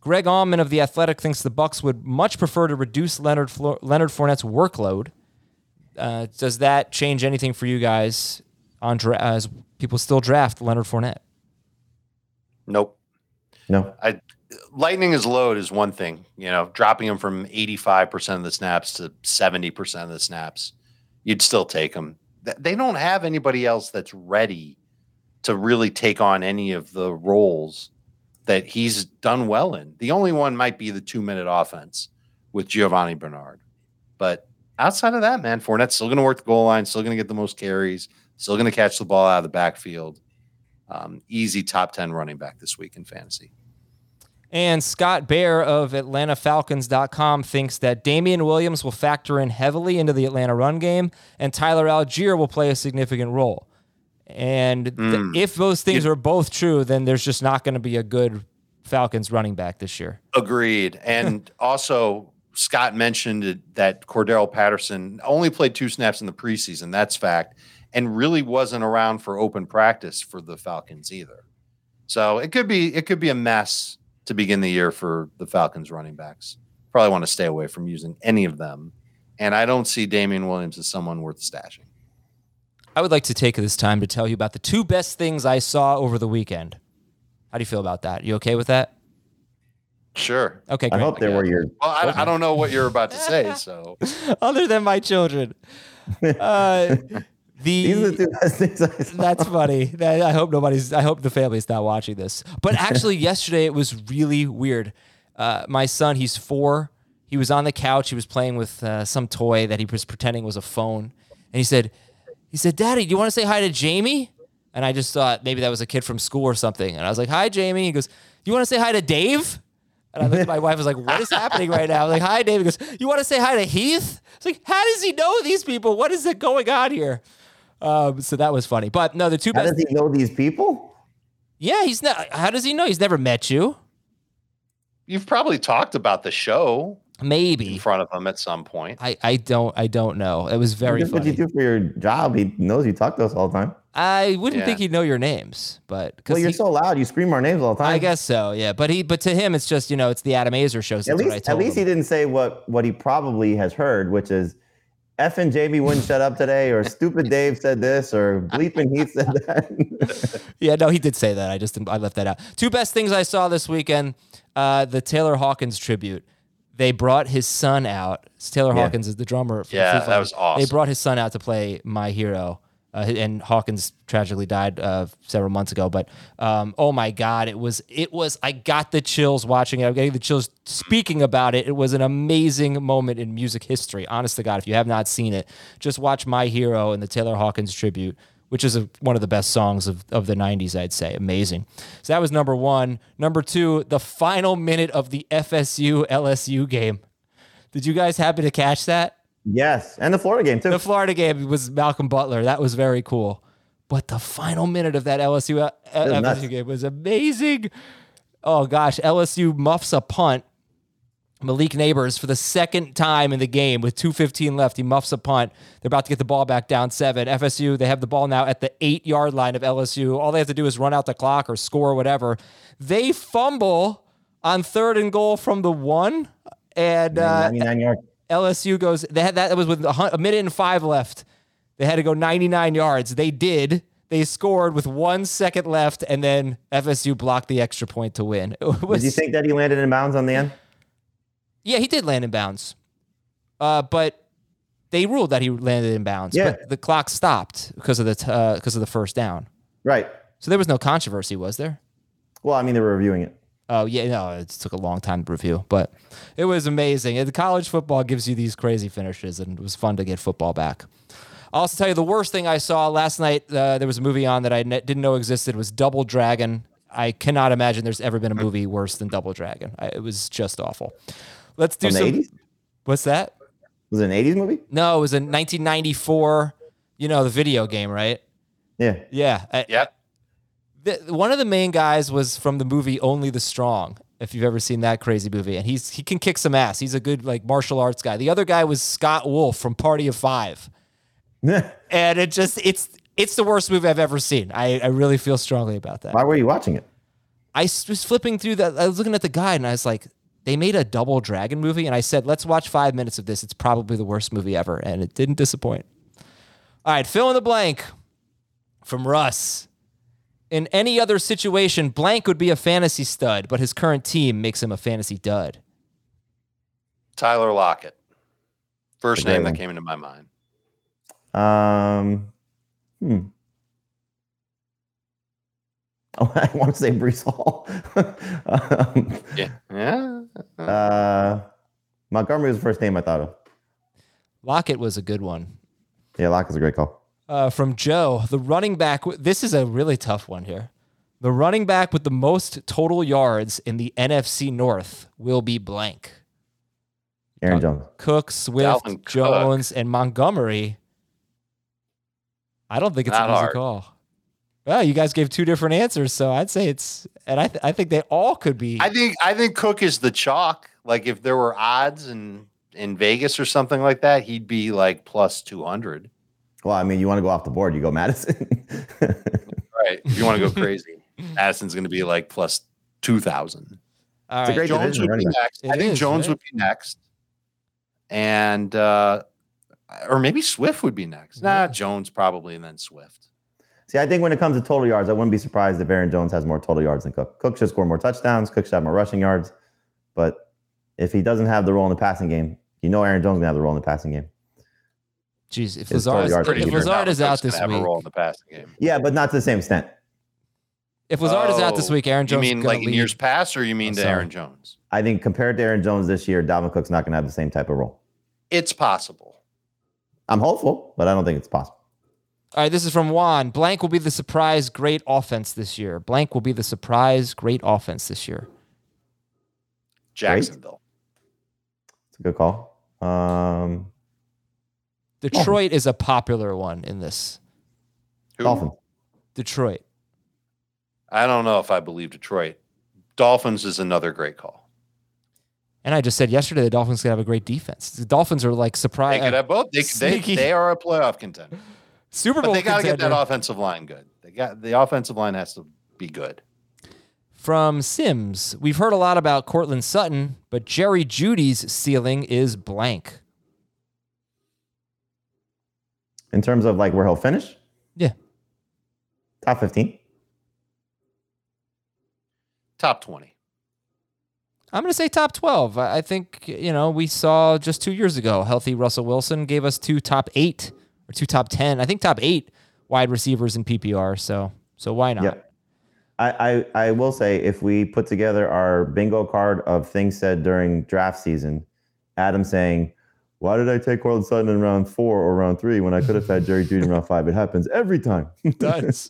Greg Auman of the Athletic thinks the Bucks would much prefer to reduce Leonard Flo- Leonard Fournette's workload. Uh, does that change anything for you guys on dra- as people still draft Leonard Fournette? Nope. No. I lightning his load is one thing. You know, dropping him from eighty five percent of the snaps to seventy percent of the snaps, you'd still take him. They don't have anybody else that's ready to really take on any of the roles that he's done well in. The only one might be the two minute offense with Giovani Bernard. But outside of that, man, Fournette's still going to work the goal line, still going to get the most carries, still going to catch the ball out of the backfield. Um, easy top 10 running back this week in fantasy. And Scott Bair of AtlantaFalcons.com thinks that Damien Williams will factor in heavily into the Atlanta run game, and Tyler Allgeier will play a significant role. And th- hmm. if those things are both true, then there's just not going to be a good Falcons running back this year. Agreed. And also, Scott mentioned that Cordarrelle Patterson only played two snaps in the preseason. That's fact. And really wasn't around for open practice for the Falcons either. So it could be it could be a mess to begin the year for the Falcons running backs. Probably want to stay away from using any of them. And I don't see Damien Williams as someone worth stashing. I would like to take this time to tell you about the two best things I saw over the weekend. How do you feel about that? You okay with that? Sure. Okay, I hope they were your. Well, I, I don't know what you're about to say, so Other than my children. Uh, These are the the two best things I saw. that's funny. That, I hope nobody's. I hope the family's not watching this. But actually, yesterday it was really weird. Uh, my son, he's four. He was on the couch. He was playing with uh, some toy that he was pretending was a phone, and he said, "He said, Daddy, do you want to say hi to Jamie?" And I just thought maybe that was a kid from school or something. And I was like, "Hi, Jamie." He goes, "Do you want to say hi to Dave?" And I looked at my wife. I was like, "What is happening right now?" I was like, "Hi, Dave." He goes, "You want to say hi to Heath?" It's like, how does he know these people? What is it going on here? Um, so that was funny. But no, the two How best. does he know these people? Yeah, he's not. How does he know? He's never met you. you've probably talked about the show in front of him at some point. I, I don't I don't know. It was very That's what you do for your job. He knows you talk to us all the time. I wouldn't Yeah. think he'd know your names, but Well, you're so loud. You scream our names all the time. I guess so. Yeah, but he but to him it's just you know it's the Adam Aizer show. At that's what I least, at told least he didn't say what what he probably has heard, which is, "F and Jamie wouldn't shut up today," or "Stupid Dave said this," or "Bleeping Heath said that." Yeah, no, he did say that. I just I left that out. Two best things I saw this weekend: uh, the Taylor Hawkins tribute. They brought his son out. Taylor Yeah. Hawkins is the drummer. For Yeah, Foo that was awesome. They brought his son out to play "My Hero," uh, and Hawkins tragically died uh, several months ago. But um, oh my God, it was it was. I got the chills watching it. I'm getting the chills speaking about it. It was an amazing moment in music history. Honest to God, if you have not seen it, just watch "My Hero" and the Taylor Hawkins tribute which is a, one of the best songs of, of the 90s, I'd say. Amazing. So that was number one. Number two, the final minute of the FSU LSU game. Did you guys happen to catch that? yes, and the Florida game too. The Florida game was Malcolm Butler. That was very cool. But the final minute of that LSU, uh, was game was amazing. Oh gosh, LSU muffs a punt. Malik Nabers for the second time in the game with 2.15 left. He muffs a punt. They're about to get the ball back down seven. FSU, they have the ball now at the eight yard line of LSU. All they have to do is run out the clock or score or whatever. They fumble on third and goal from the one. And uh, LSU goes. They had that. That was with a, minute and five left. They had to go 99 yards. They did. They scored with one second left, and then FSU blocked the extra point to win. Was, Did you think that he landed in bounds on the end? Yeah, he did land in bounds, uh, but they ruled that he landed in bounds. Yeah. But the clock stopped because of the t- uh, because of the first down. Right. So there was no controversy, was there? Well, I mean, they were reviewing it. Oh yeah, no, it took a long time to review, but it was amazing. And college football gives you these crazy finishes, and it was fun to get football back. I'll also tell you the worst thing I saw last night. Uh, there was a movie on that I ne- didn't know existed. Was Double Dragon. I cannot imagine there's ever been a movie worse than Double Dragon. I, it was just awful. Let's do From the some. 80s? What's that? Was it an 80s movie? No, it was in 1994. You know the video game, right? Yeah. Yeah. I- Yep. the, one of the main guys was from the movie Only the Strong. If you've ever seen that crazy movie, and he's he can kick some ass. He's a good like martial arts guy. The other guy was Scott Wolf from Party of Five, and it just it's it's the worst movie I've ever seen. I, I really feel strongly about that. Why were you watching it? I was flipping through that. I was looking at the guide, and I was like, they made a Double Dragon movie, and I said, let's watch five minutes of this. It's probably the worst movie ever, and it didn't disappoint. All right, fill in the blank from Russ. In any other situation, blank would be a fantasy stud, but his current team makes him a fantasy dud. Tyler Lockett. First name that came into my mind. Um, hmm. Oh, I want to say Breece Hall. um, Yeah. Yeah. uh, Montgomery was the first name I thought of. Lockett was a good one. Yeah, Lockett's a great call. Uh, from Joe, the running back. This is a really tough one here. The running back with the most total yards in the NFC North will be blank. Aaron Jones. Cook, Swift, Dalvin Cook. Jones, and Montgomery. I don't think it's Not an easy hard. call. Well, you guys gave two different answers, so I'd say it's, and I, th- I think they all could be. I think I think Cook is the chalk. Like if there were odds in in Vegas or something like that, he'd be like plus two hundred. Well, I mean, you want to go off the board, you go Madison. Right. If you want to go crazy, Madison's going to be like plus two thousand. all it's a great Jones division would be running back. next. I think is, Jones right? would be next, and uh, or maybe Swift would be next. Nah, Jones probably, and then Swift. See, I think when it comes to total yards, I wouldn't be surprised if Aaron Jones has more total yards than Cook. Cook should score more touchdowns. Cook should have more rushing yards. But if he doesn't have the role in the passing game, you know Aaron Jones gonna have the role in the passing game. Jeez, if His Lazard, is, if Lazard is out this gonna have week, a role in the passing game. Yeah, but not to the same extent. if Lazard is out this Oh, week, Aaron You Jones mean is gonna like in lead. years past, or you mean Oh, to sorry. Aaron Jones? I think compared to Aaron Jones this year, Dalvin Cook's not gonna have the same type of role. It's possible. I'm hopeful, but I don't think it's possible. All right, this is from Juan. Blank will be the surprise great offense this year. Blank will be the surprise great offense this year. Jacksonville. It's a good call. Um, Detroit is a popular one in this. Who? Dolphins. Detroit. I don't know if I believe Detroit. Dolphins is another great call. And I just said yesterday the Dolphins could have a great defense. The Dolphins are like surprise. They could have both. They, they, they are a playoff contender. Super Bowl. But they got to get that offensive line good. They got the offensive line has to be good. From Sims, we've heard a lot about Courtland Sutton, but Jerry Jeudy's ceiling is blank. in terms of like where he'll finish, Yeah. top 15. Top 20. I'm going to say top 12. I I think, you know, we saw just two years ago, healthy Russell Wilson gave us two top eight or two top 10. I think top eight wide receivers in PPR. So, so why not? Yeah. I, I, I will say if we put together our bingo card of things said during draft season, Adam saying, Why did I take Courtland Sutton in round four or round three when I could have had Jerry Jeudy in round five? It happens every time. It does.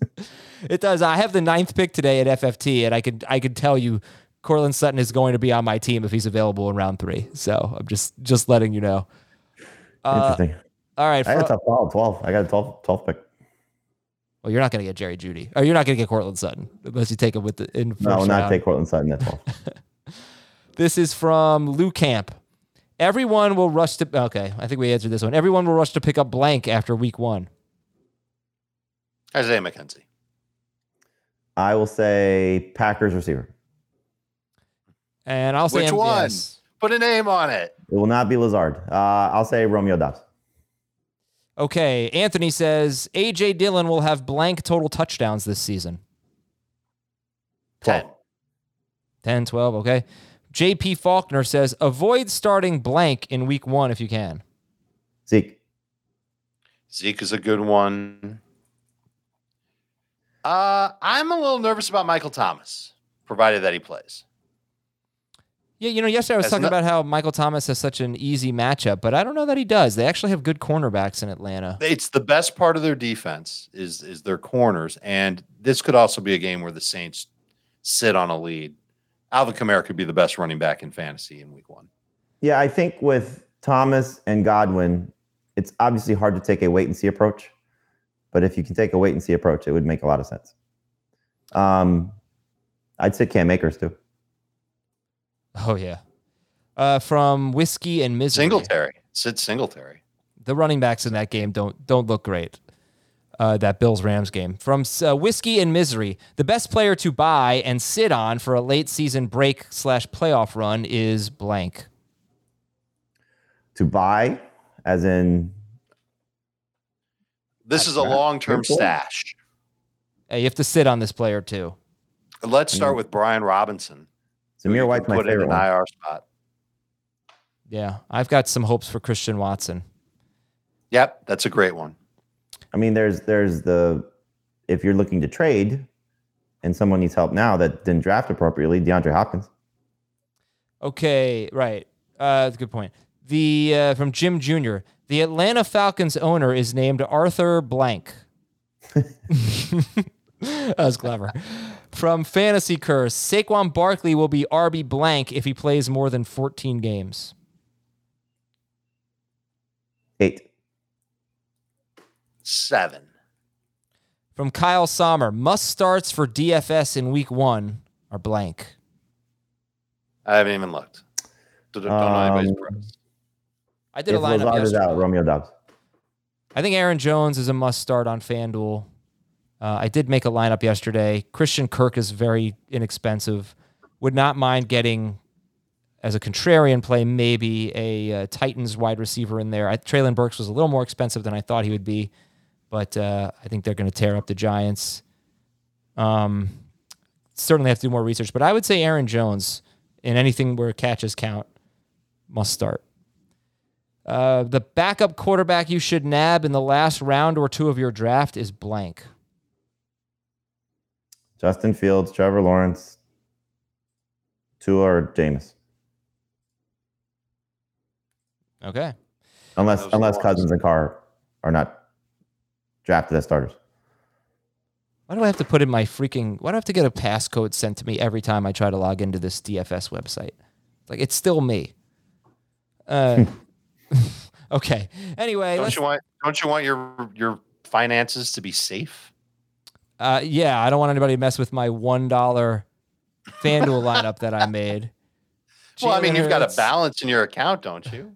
it does. I have the ninth pick today at FFT, and I could I could tell you Courtland Sutton is going to be on my team if he's available in round three. So I'm just just letting you know. Uh, Interesting. All right. I got a fro- top 12, 12. I got a 12, 12 pick. well, you're not going to get Jerry Jeudy, or you're not going to get Courtland Sutton unless you take him with the in first No, not round. take Courtland Sutton at 12. This is from Lou Camp. Everyone will rush to. Okay, I think we answered this one. Everyone will rush to pick up blank after week one. Isaiah McKenzie. I will say Packers receiver. And I'll say Which MVS. one? Put a name on it. It will not be Lazard. Uh, I'll say Romeo Doubs. Okay, Anthony says AJ Dillon will have blank total touchdowns this season. 10. 10, 12, okay. JP Faulkner says avoid starting blank in week one if you can. Zeke. Zeke is a good one. Uh, I'm a little nervous about Michael Thomas, provided that he plays. Yeah, you know, yesterday I was Has talking no- about how Michael Thomas has such an easy matchup, but I don't know that he does. They actually have good cornerbacks in Atlanta. It's the best part of their defense is is their corners, and this could also be a game where the Saints sit on a lead. Alvin Kamara could be the best running back in fantasy in Week One. Yeah, I think with Thomas and Godwin, it's obviously hard to take a wait and see approach. But if you can take a wait and see approach, it would make a lot of sense. Um, I'd sit Cam Akers too. Oh yeah. Uh, from Whiskey and Misery. Singletary, Sid Singletary. the running backs in that game don't don't look great. Uh, that Bills Rams game from uh, Whiskey and Misery. The best player to buy and sit on for a late season break slash playoff run is blank. To buy, as in This is a long term stash. Hey, you have to sit on this player too. Let's start with Brian Robinson. Who you Zamir White's my put in an one. IR spot. Yeah, I've got some hopes for Christian Watson. Yep, that's a great one. I mean, there's there's the if you're looking to trade and someone needs help now that didn't draft appropriately, DeAndre Hopkins. Okay, right. Uh, that's a good point. The uh, from Jim Jr. The Atlanta Falcons owner is named Arthur Blank. that was clever. From Fantasy Curse, Saquon Barkley will be RB blank if he plays more than 14 games. Eight. Seven. From Kyle Sommer, must starts for DFS in week one are blank. I haven't even looked. Don't, don't know anybody's Um. I did a If lineup Lazard is yesterday. out, Romeo Doubs. I think Aaron Jones is a must start on FanDuel. Uh, I did make a lineup yesterday. Christian Kirk is very inexpensive. Would not mind getting, as a contrarian play, maybe a uh, Titans wide receiver in there. I, Treylon Burks was a little more expensive than I thought he would be, but uh, I think they're going to tear up the Giants. Um, certainly have to do more research, but I would say Aaron Jones in anything where catches count must start. Uh, the backup quarterback you should nab in the last round or two of your draft is blank. Justin Fields, Trevor Lawrence, Tua or Jameis. Okay. Unless Those unless the ones. Cousins and Carr are not drafted as starters. Why do I have to put in my freaking? Why do I have to get a passcode sent to me every time I try to log into this DFS website? Like it's still me. Uh, okay. Anyway, Don't you want? Don't you want your your finances to be safe? Uh, yeah, I don't want anybody to mess with my one dollar FanDuel lineup that I made. Well, I mean, you've got a Hurts- balance in your account, don't you?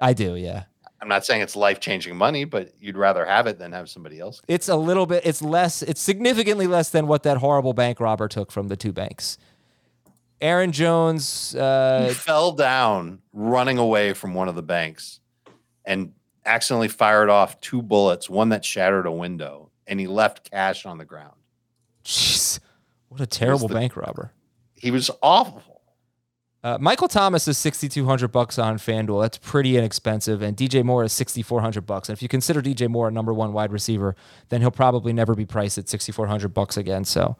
I do, yeah. I'm not saying it's life changing money, but you'd rather have it than have somebody else. It's a little bit. It's less. It's significantly less than what that horrible bank robber took from the two banks. Aaron Jones. Uh, fell down running away from one of the banks and accidentally fired off two bullets, one that shattered a window, and he left cash on the ground. jeez, what a terrible the- bank robber. He was awful. Uh, Michael Thomas is sixty two hundred bucks on FanDuel. That's pretty inexpensive, and DJ Moore is sixty four hundred bucks. And if you consider DJ Moore a number one wide receiver, then he'll probably never be priced at sixty four hundred bucks again. So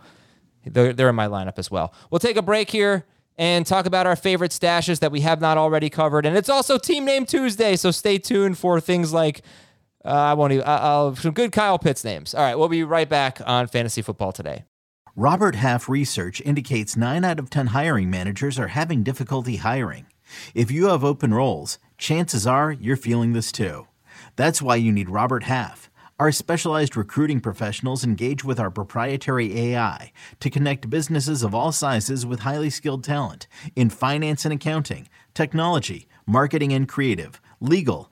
they're, they're in my lineup as well. We'll take a break here and talk about our favorite stashes that we have not already covered. And it's also Team Name Tuesday, so stay tuned for things like uh, I won't even uh, some good Kyle Pitts names. All right, we'll be right back on Fantasy Football today. Robert Half research indicates 9 out of 10 hiring managers are having difficulty hiring. If you have open roles, chances are you're feeling this too. That's why you need Robert Half. Our specialized recruiting professionals engage with our proprietary AI to connect businesses of all sizes with highly skilled talent in finance and accounting, technology, marketing and creative, legal,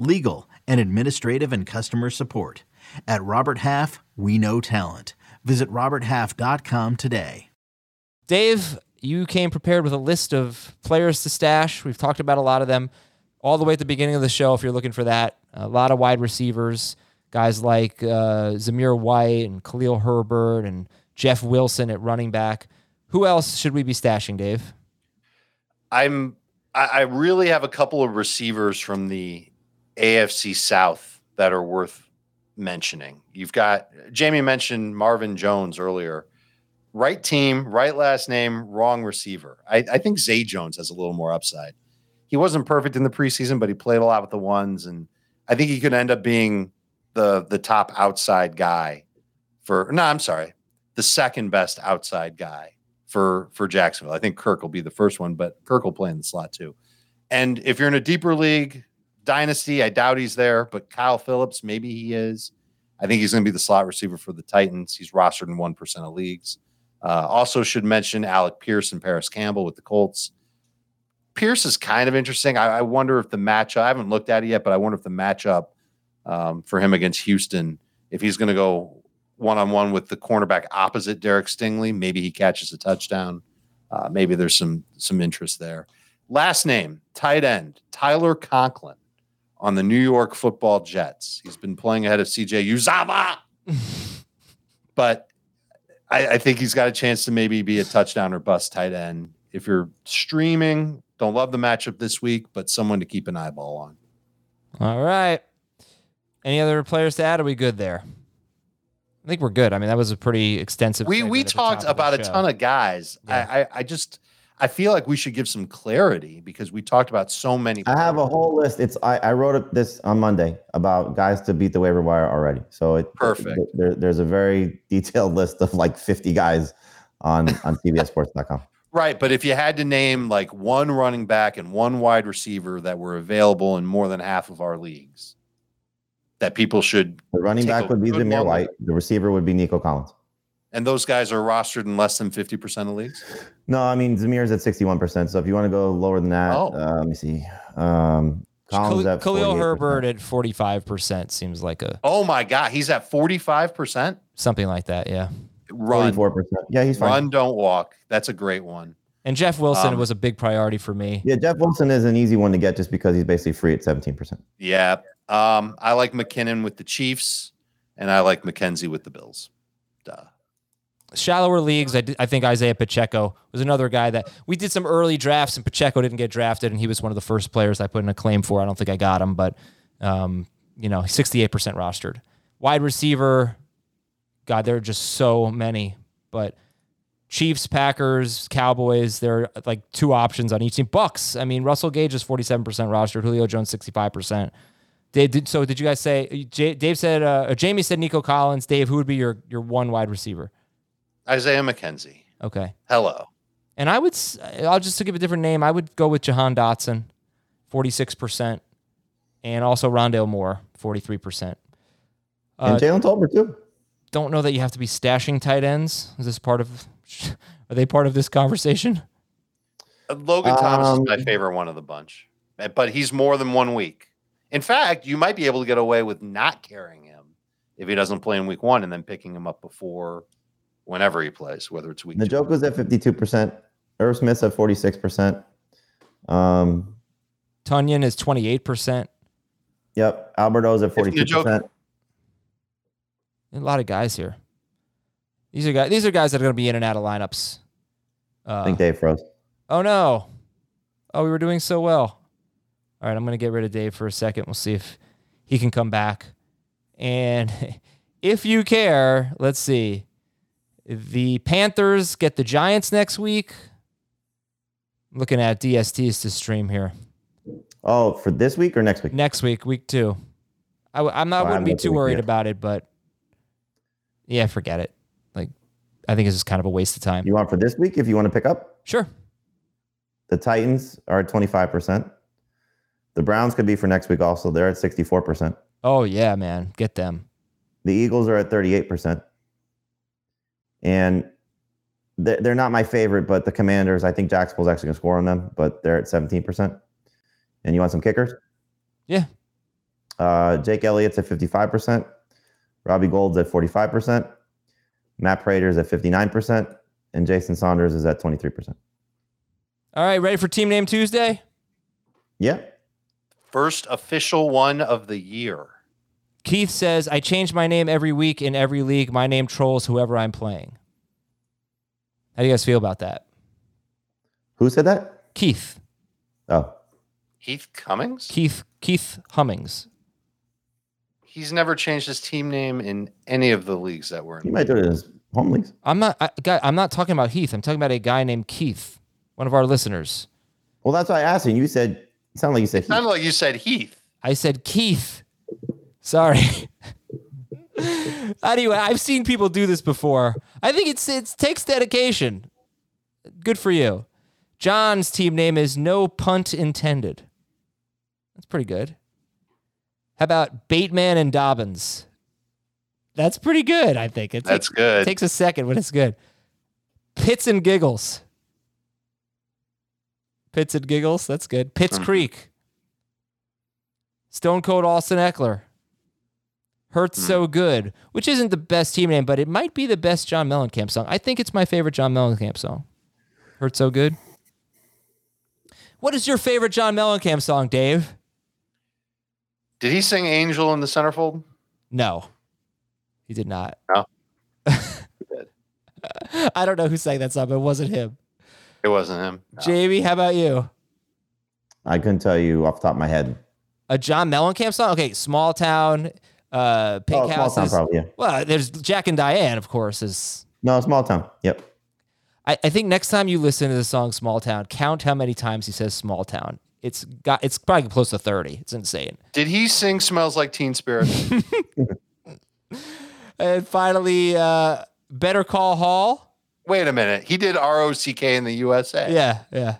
legal, and administrative and customer support. At Robert Half, we know talent. Visit RobertHalf.com today. Dave, you came prepared with a list of players to stash. We've talked about a lot of them all the way at the beginning of the show. If you're looking for that, a lot of wide receivers, guys like uh, Zamir White and Khalil Herbert and Jeff Wilson at running back. Who else should we be stashing, Dave? I'm I, I really have a couple of receivers from the AFC South that are worth mentioning. You've got Jamie mentioned Marvin Jones earlier. Right team, right last name, wrong receiver. I, I think Zay Jones has a little more upside. He wasn't perfect in the preseason, but he played a lot with the ones, and I think he could end up being the the top outside guy for no, I'm sorry, the second best outside guy for for Jacksonville. I think Kirk will be the first one, but Kirk will play in the slot too. And if you're in a deeper league, dynasty, I doubt he's there, but Kyle Phillips, maybe he is. I think he's going to be the slot receiver for the Titans. He's rostered in one percent of leagues. Uh, also, should mention Alec Pierce and Parris Campbell with the Colts. Pierce is kind of interesting. I, I wonder if the matchup. I haven't looked at it yet, but I wonder if the matchup um, for him against Houston, if he's going to go one on one with the cornerback opposite Derek Stingley, maybe he catches a touchdown. Uh, maybe there's some some interest there. Last name, tight end, Tyler Conklin on the New York Football Jets. He's been playing ahead of CJ Uzomah, but I, I think he's got a chance to maybe be a touchdown or bust tight end. If you're streaming, don't love the matchup this week, but someone to keep an eyeball on. All right. Any other players to add? Are we good there? I think we're good. I mean, that was a pretty extensive. We we talked top of the about a show. ton of guys. Yeah. I, I I just I feel like we should give some clarity because we talked about so many. I have a whole list. It's I, I wrote this on Monday about guys to beat the waiver wire already. So it Perfect. There, there's a very detailed list of like 50 guys on on CBSSports.com. Right, but if you had to name like one running back and one wide receiver that were available in more than half of our leagues, that people should, The running back would be Zamir. White. The receiver would be Nico Collins. And those guys are rostered in less than fifty percent of leagues. No, I mean Zamir's at 61%. So if you want to go lower than that, Oh. uh, let me see. Um, Collins Khal- at Khalil Herbert at 45% seems like a Oh my God, he's at forty five percent. something like that. Yeah. Run, 44%. Yeah, he's fine. run, don't walk. That's a great one. And Jeff Wilson Um, was a big priority for me. Yeah, Jeff Wilson is an easy one to get just because he's basically free at 17%. Yeah, um, I like McKinnon with the Chiefs, and I like McKenzie with the Bills. Duh. Shallower leagues, I, think Isaiah Pacheco was another guy that we did some early drafts and Pacheco didn't get drafted, and he was one of the first players I put in a claim for. I don't think I got him, but um, you know, 68% rostered. Wide receiver, God, there are just so many. But Chiefs, Packers, Cowboys, there are like two options on each team. Bucks, I mean, Russell Gage is 47% rostered, Julio Jones 65%. Dave, did, so did you guys say? Dave said, uh, Jamie said Nico Collins. Dave, who would be your your one wide receiver? Isaiah McKenzie. Okay. Hello. And I would, s- I'll just to give a different name, I would go with Jahan Dotson, 46%, and also Rondale Moore, 43%. Uh, and Jalen Tolbert, too. don't know that you have to be stashing tight ends. Is this part of, are they part of this conversation? Uh, Logan Thomas is my Um, favorite one of the bunch, Uh, but he's more than one week. In fact, you might be able to get away with not carrying him if he doesn't play in week one and then picking him up before whenever he plays, whether it's week The joke was at 52%. Irv Smith's at 46%. Um, Tonyan is 28%. yep. Alberto's at 42%. A lot of guys here. These are guys, these are guys that are going to be in and out of lineups. Uh, I think Dave froze. Oh no. Oh, we were doing so well. All right, I'm going to get rid of Dave for a second. We'll see if he can come back. And if you care, let's see. The Panthers get the Giants next week. I'm looking at DSTs to stream here. Oh, for this week or next week? Next week, week two. I, I'm not, I wouldn't be haven't looked too worried yet. about it, but yeah, forget it. Like, I think it's just kind of a waste of time. You want for this week if you want to pick up? Sure. The Titans are at 25%. The Browns could be for next week also. They're at 64%. Oh, yeah, man. Get them. The Eagles are at 38%. And they're they're not my favorite, but the Commanders, I think Jacksonville's actually going to score on them, but they're at 17%. And you want some kickers? Yeah. Uh, Jake Elliott's at 55%. Robbie Gould's at 45%. Matt Prater's at 59%. And Jason Sanders is at 23%. All right, ready for Team Name Tuesday? Yeah. First official one of the year. Keith says, I change my name every week in every league. My name trolls whoever I'm playing. How do you guys feel about that? Who said that? Keith. Oh, Keith Cummings? Keith Keith Hummings. He's never changed his team name in any of the leagues that we're in. he in. might do it in his home leagues. I'm not I, guy, I'm not talking about Heath. I'm talking about a guy named Keith, one of our listeners. Well, that's why I asked you. You said, it sounded like you said, Sounded Heath. like you said Heath. I said Keith. Sorry. anyway, I've seen people do this before. I think it's it takes dedication. Good for you. John's team name is No Punt Intended. That's pretty good. How about Bateman and Dobbins? That's pretty good, I think. It's, That's good. takes a second, but it's good. Pits and Giggles. Pits and Giggles. That's good. Pitts Mhm. Creek. Stone Cold Austin Ekeler. Hurts Hmm. So Good, which isn't the best team name, but it might be the best John Mellencamp song. I think it's my favorite John Mellencamp song. Hurt So Good. What is your favorite John Mellencamp song, Dave? Did he sing Angel in the centerfold? No, he did not. No? I don't know who sang that song, but it wasn't him. It wasn't him. No. Jamie, how about you? I couldn't tell you off the top of my head. A John Mellencamp song? Okay, Small Town, uh, Pink Oh, small town, probably. Yeah. Well, there's Jack and Diane, of course. Is No, small town. Yep. I, I think next time you listen to the song Small Town, count how many times he says Small Town. It's got it's probably close to 30. It's insane. Did he sing "Smells Like Teen Spirit"? And finally, uh, Better Call Hall. Wait a minute. He did R O C K in the USA. Yeah, yeah.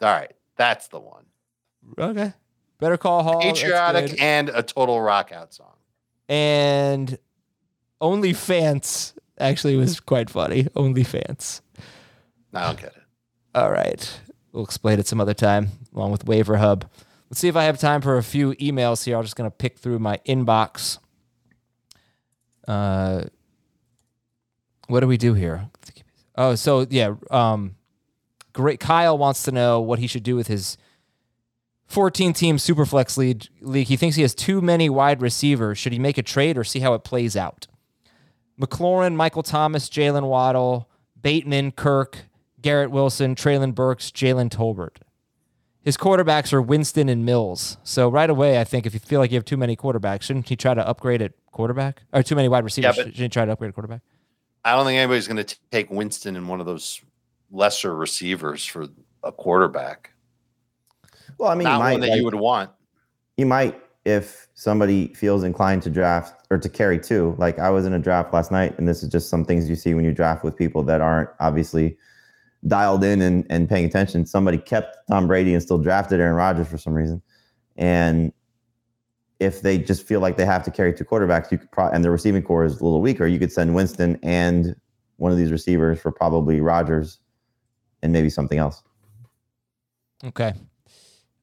All right, that's the one. Okay. Better Call Hall. Patriotic and a total rock out song. And Only Fans actually was quite funny. Only Fans. I don't get it. All right. We'll explain it some other time along with Waiver Hub. Let's see if I have time for a few emails here. I'm just going to pick through my inbox. Uh, what do we do here? Oh, so yeah. Um, great. Kyle wants to know what he should do with his 14 team Superflex league. league. He thinks he has too many wide receivers. Should he make a trade or see how it plays out? McLaurin, Michael Thomas, Jaylen Waddle, Bateman, Kirk, Garrett Wilson, Treylon Burks, Jalen Tolbert. His quarterbacks are Winston and Mills. So right away, I think if you feel like you have too many quarterbacks, shouldn't he try to upgrade at quarterback? Or too many wide receivers? but- shouldn't he try to upgrade at quarterback? I don't think anybody's going to take Winston and one of those lesser receivers for a quarterback. Well, I mean, you might, one that like- you would want. you might if somebody feels inclined to draft or to carry two. Like I was in a draft last night, and this is just some things you see when you draft with people that aren't obviously dialed in and, and paying attention. Somebody kept Tom Brady and still drafted Aaron Rodgers for some reason. And if they just feel like they have to carry two quarterbacks, you could pro- and the receiving core is a little weaker, you could send Winston and one of these receivers for probably Rodgers and maybe something else. Okay.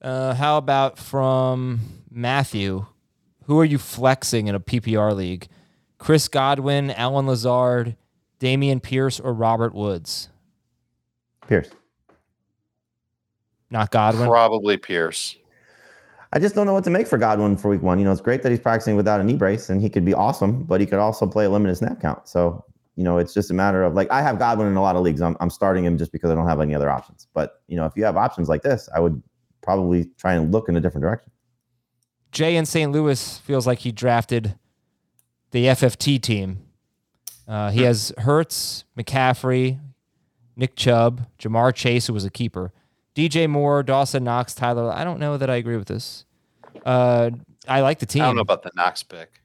Uh, how about from Matthew? Who are you flexing in a PPR league? Chris Godwin, Allen Lazard, Dameon Pierce, or Robert Woods? Pierce. Not Godwin. Probably Pierce. I just don't know what to make for Godwin for week one. You know, it's great that he's practicing without a knee brace and he could be awesome, but he could also play a limited snap count. So, you know, it's just a matter of like, I have Godwin in a lot of leagues. I'm, I'm starting him just because I don't have any other options. But, you know, if you have options like this, I would probably try and look in a different direction. Jay in St. Louis feels like he drafted the FFT team. Uh, he has Hurts, McCaffrey, Nick Chubb, Ja'Marr Chase, who was a keeper, DJ Moore, Dawson Knox, Tyler. I don't know that I agree with this. Uh, I like the team. I don't know about the Knox pick.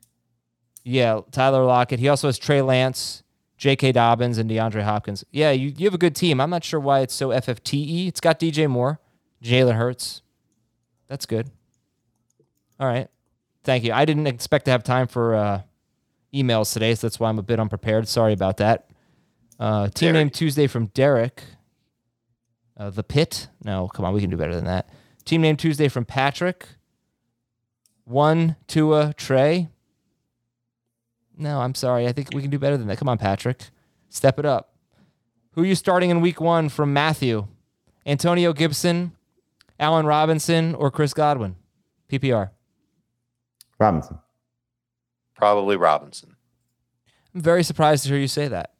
Yeah, Tyler Lockett. He also has Trey Lance, J.K. Dobbins, and DeAndre Hopkins. Yeah, you, you have a good team. I'm not sure why it's so FFTE. It's got DJ Moore, Jalen Hurts. That's good. All right. Thank you. I didn't expect to have time for uh, emails today, so that's why I'm a bit unprepared. Sorry about that. Uh, team Derek. name Tuesday from Derek. Uh, the Pit. No, come on. We can do better than that. Team name Tuesday from Patrick. One, Tua, Trey. No, I'm sorry. I think we can do better than that. Come on, Patrick. Step it up. Who are you starting in week one from Matthew? Antonio Gibson, Allen Robinson, or Chris Godwin? PPR. Robinson. Probably Robinson. I'm very surprised to hear you say that.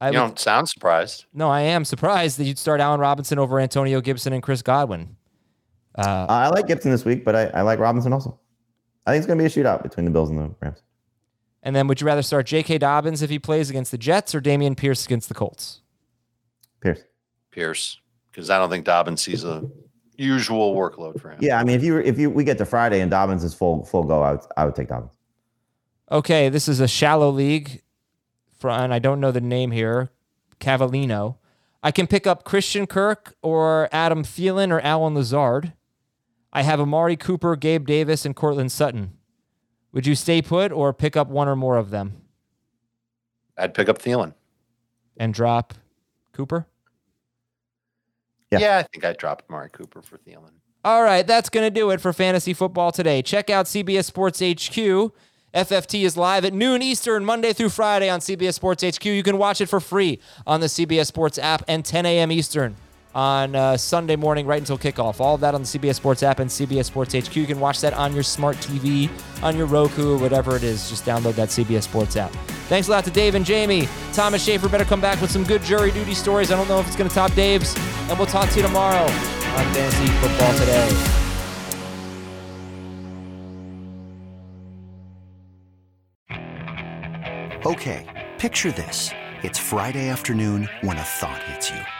I You would- don't sound surprised. no, I am surprised that you'd start Allen Robinson over Antonio Gibson and Chris Godwin. Uh, Uh, I like Gibson this week, but I, I like Robinson also. I think it's going to be a shootout between the Bills and the Rams. and then would you rather start J.K. Dobbins if he plays against the Jets or Dameon Pierce against the Colts? Pierce. Pierce, because I don't think Dobbins sees a usual workload for him. Yeah, I mean, if you if you we get to Friday and Dobbins is full full go, I would I would take Dobbins. Okay, this is a shallow league, for, and I don't know the name here. Cavallino. I can pick up Christian Kirk or Adam Thielen or Allen Lazard. I have Amari Cooper, Gabe Davis, and Courtland Sutton. Would you stay put or pick up one or more of them I'd pick up Thielen. and drop Cooper? Yeah. Yeah, I think I'd drop Amari Cooper for Thielen. All right, that's going to do it for fantasy football today. Check out CBS Sports HQ. FFT is live at noon Eastern, Monday through Friday on CBS Sports HQ. You can watch it for free on the CBS Sports app and 10 a.m. Eastern on uh, Sunday morning, right until kickoff. All of that on the CBS Sports app and CBS Sports HQ. You can watch that on your smart TV, on your Roku, whatever it is. Just download that CBS Sports app. Thanks a lot to Dave and Jamie. Thomas Schaefer better come back with some good jury duty stories. I don't know if it's going to top Dave's. And we'll talk to you tomorrow on Fantasy Football Today. Okay, picture this. It's Friday afternoon when a thought hits you.